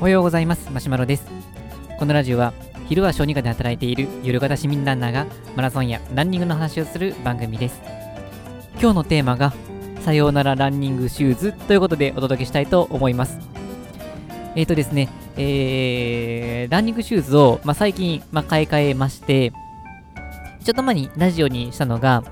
おはようございます。マシュマロです。このラジオは昼は小児科で働いている夜型市民ランナーがマラソンやランニングの話をする番組です。今日のテーマがさようならランニングシューズということでお届けしたいと思います。えっ、ー、とですね、えー、ランニングシューズを、まあ、最近、まあ、買い替えましてちょっと前にラジオにしたのが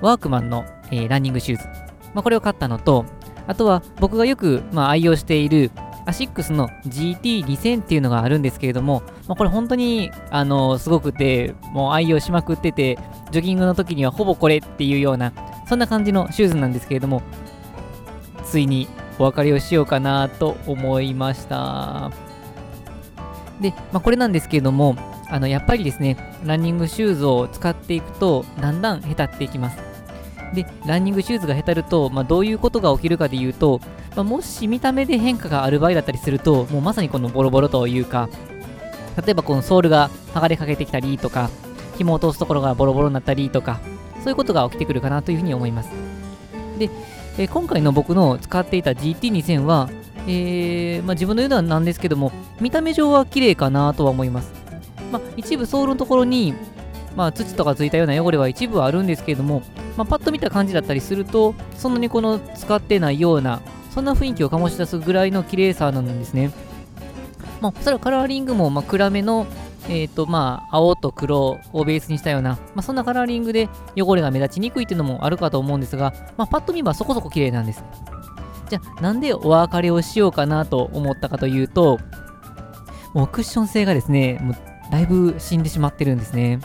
ワークマンの、えー、ランニングシューズ、まあ、これを買ったのとあとは僕がよく、まあ、愛用しているアシックスの GT2000 っていうのがあるんですけれども、まあ、これ本当にあのすごくて、もう愛用しまくってて、ジョギングの時にはほぼこれっていうような、そんな感じのシューズなんですけれども、ついにお別れをしようかなと思いました。で、まあ、これなんですけれども、あのやっぱりですね、ランニングシューズを使っていくと、だんだん下手っていきます。で、ランニングシューズがへたると、まあ、どういうことが起きるかでいうと、まあ、もし見た目で変化がある場合だったりすると、もうまさにこのボロボロというか、例えばこのソールが剥がれかけてきたりとか、紐を通すところがボロボロになったりとか、そういうことが起きてくるかなというふうに思います。で、えー、今回の僕の使っていた GT2000 は、えー、まあ、自分の言うのはなんですけども、見た目上は綺麗かなとは思います。まあ、一部ソールのところに、まあ、土とかついたような汚れは一部はあるんですけれども、まあ、パッと見た感じだったりすると、そんなにこの使ってないような、そんな雰囲気を醸し出すぐらいの綺麗さなんですね。まあ、それはカラーリングも、ま、暗めの、え、ー、と、まあ、青と黒をベースにしたような、まあ、そんなカラーリングで汚れが目立ちにくいっていうのもあるかと思うんですが、まあ、パッと見はそこそこ綺麗なんです。じゃあ、なんでお別れをしようかなと思ったかというと、もうクッション性がですね、もうだいぶ死んでしまってるんですね。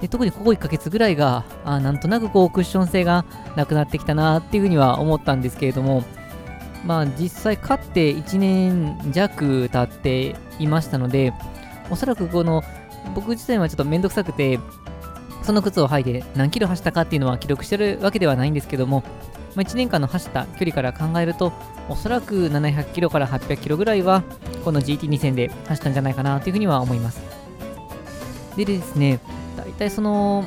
で特にここ1ヶ月ぐらいがあなんとなくこうクッション性がなくなってきたなっていうふうには思ったんですけれどもまあ実際勝って1年弱経っていましたのでおそらくこの僕自体はちょっとめんどくさくてその靴を履いて何キロ走ったかっていうのは記録してるわけではないんですけども、まあ、1年間の走った距離から考えるとおそらく700キロから800キロぐらいはこの GT2000 で走ったんじゃないかなというふうには思います。でですね大体その、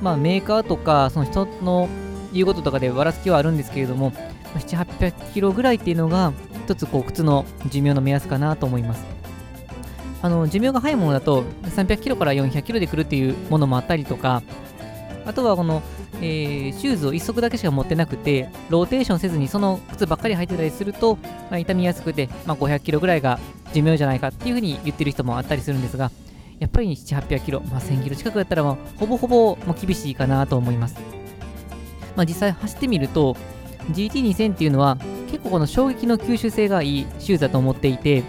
まあ、メーカーとかその人の言うこととかでばらつきはあるんですけれども、7、800キロぐらいっていうのが、一つこう靴の寿命の目安かなと思います。あの寿命が早いものだと300キロから400キロで来るっていうものもあったりとか、あとはこの、えー、シューズを1足だけしか持ってなくて、ローテーションせずにその靴ばっかり履いてたりすると、まあ、傷みやすくて、まあ、500キロぐらいが寿命じゃないかっていうふうに言ってる人もあったりするんですが、やっぱり7、800キロ、まあ、1000キロ近くだったらもうほぼほぼもう厳しいかなと思います。まあ、実際走ってみると、GT2000 っていうのは結構この衝撃の吸収性がいいシューズだと思っていて、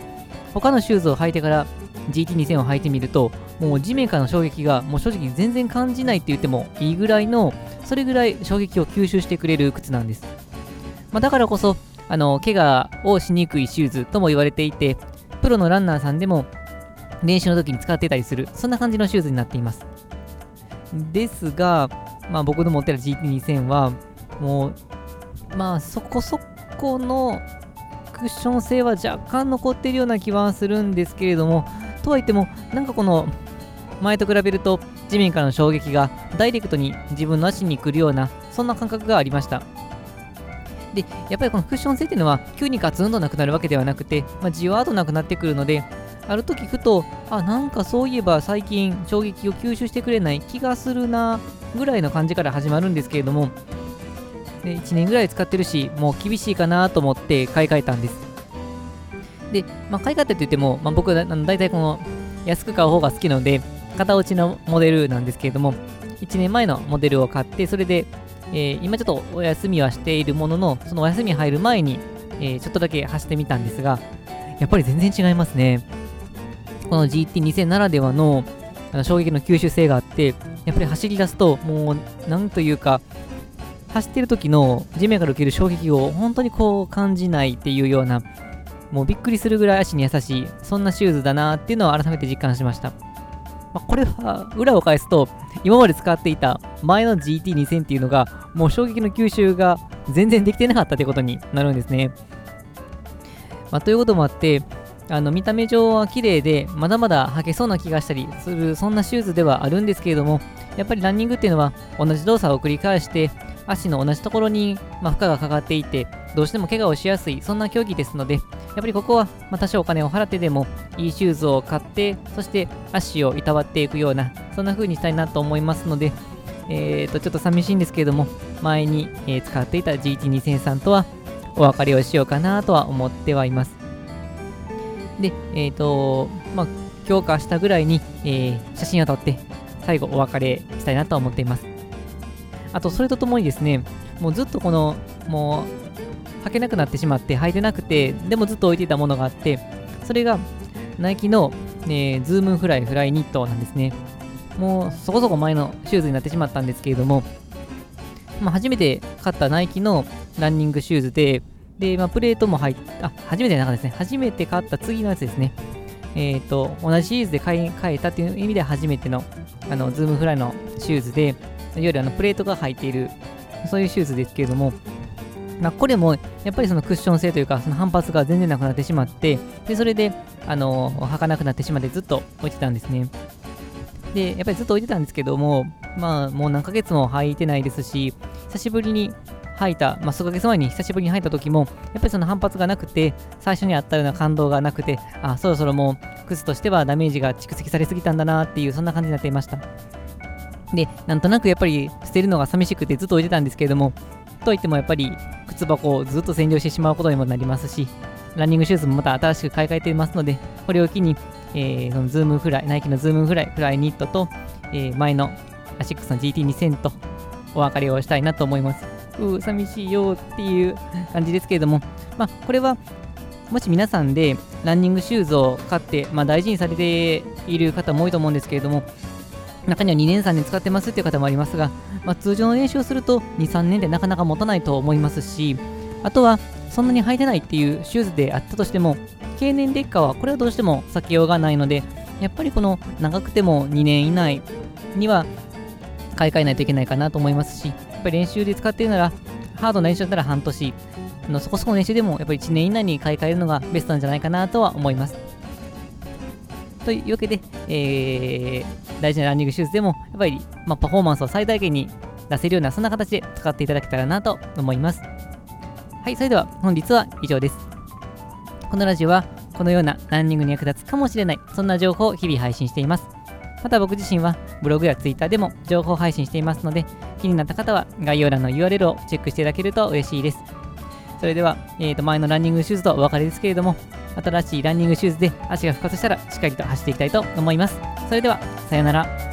他のシューズを履いてから GT2000 を履いてみると、もう地面からの衝撃がもう正直全然感じないって言ってもいいぐらいの、それぐらい衝撃を吸収してくれる靴なんです。まあ、だからこそ、あの怪我をしにくいシューズとも言われていて、プロのランナーさんでも練習の時に使ってたりする、そんな感じのシューズになっています。ですが、まあ、僕の持ってる GT2000 は、もう、まあ、そこそこのクッション性は若干残ってるような気はするんですけれども、とはいっても、なんかこの、前と比べると地面からの衝撃がダイレクトに自分の足に来るような、そんな感覚がありました。で、やっぱりこのクッション性っていうのは、急にガツンとなくなるわけではなくて、まあ、じわーっとなくなってくるので、ある時ふと、あ、なんかそういえば最近衝撃を吸収してくれない気がするな、ぐらいの感じから始まるんですけれども、で1年ぐらい使ってるし、もう厳しいかなと思って買い替えたんです。で、まあ、買い替えたって言っても、まあ、僕は大体この安く買う方が好きなので、型落ちのモデルなんですけれども、1年前のモデルを買って、それで、えー、今ちょっとお休みはしているものの、そのお休み入る前に、えー、ちょっとだけ走ってみたんですが、やっぱり全然違いますね。この GT2000 ならではのあの衝撃の吸収性があって、やっぱり走り出すと、もう、なんというか、走ってる時の地面から受ける衝撃を本当にこう感じないっていうような、もうびっくりするぐらい足に優しい、そんなシューズだなっていうのを改めて実感しました。まあ、これは裏を返すと、今まで使っていた前の GT2000 っていうのが、もう衝撃の吸収が全然できてなかったということになるんですね。まあ、ということもあって、あの見た目上は綺麗で、まだまだ履けそうな気がしたりする、そんなシューズではあるんですけれども、やっぱりランニングっていうのは同じ動作を繰り返して、足の同じところに、ま、負荷がかかっていて、どうしても怪我をしやすい、そんな競技ですので、やっぱりここは、ま、多少お金を払ってでも、いいシューズを買って、そして足をいたわっていくような、そんな風にしたいなと思いますので、えー、とちょっと寂しいんですけれども、前に、え、使っていた GT2003 とはお別れをしようかなとは思ってはいます。で、えっ、ー、と、まあ、強化したぐらいに、えー、写真を撮って、最後お別れしたいなと思っています。あと、それとともにですね、もうずっとこの、もう、履けなくなってしまって履いてなくて、でもずっと置いていたものがあって、それが、ナイキの、ね、ズームフライフライニットなんですね。もうそこそこ前のシューズになってしまったんですけれども、まあ、初めて買ったナイキのランニングシューズで、で、まあ、プレートも入っあ、初めてなかですね。初めて買った次のやつですね。えっ、ー、と、同じシリーズで買い替えたっていう意味で初めての、あの、ズームフライのシューズで、いわゆるあのプレートが入っている、そういうシューズですけれども、まあ、これもやっぱりそのクッション性というか、その反発が全然なくなってしまって、で、それで、あの、履かなくなってしまってずっと置いてたんですね。で、やっぱりずっと置いてたんですけども、まあ、もう何ヶ月も履いてないですし、久しぶりに履いた、まあ、数ヶ月前に久しぶりに履いた時も、やっぱりその反発がなくて、最初にあったような感動がなくて、あ、そろそろもう靴としてはダメージが蓄積されすぎたんだなっていう、そんな感じになっていました。で、なんとなくやっぱり捨てるのが寂しくてずっと置いてたんですけれども、といってもやっぱり靴箱をずっと占領してしまうことにもなりますし、ランニングシューズもまた新しく買い替えていますので、これを機に、えー、そのズームフライ、ナイキのズームフライ、フライニットと、えー、前のアシックスの GT2000 とお別れをしたいなと思います。う寂しいよっていう感じですけれども、まあ、これは、もし皆さんでランニングシューズを買って、まあ、大事にされている方も多いと思うんですけれども、中には2年3年使ってますっていう方もありますが、まあ、通常の練習をすると2、3年でなかなか持たないと思いますし、あとはそんなに履いてないっていうシューズであったとしても、経年劣化はこれはどうしても避けようがないので、やっぱりこの長くても2年以内には買い替えないといけないかなと思いますし、ぱり練習で使っているなら、ハードな練習だったら半年、のそこそこの練習でもやっぱり1年以内に買い替えるのがベストなんじゃないかなとは思います。というわけで、えー、大事なランニングシューズでも、やっぱり、まあ、パフォーマンスを最大限に出せるような、そんな形で使っていただけたらなと思います。はい、それでは本日は以上です。このラジオは、このようなランニングに役立つかもしれない、そんな情報を日々配信しています。また僕自身はブログやツイッターでも情報配信していますので、気になった方は概要欄の URL をチェックしていただけると嬉しいです。それでは、えー、と前のランニングシューズとお別れですけれども、新しいランニングシューズで足が復活したらしっかりと走っていきたいと思います。それでは、さようなら。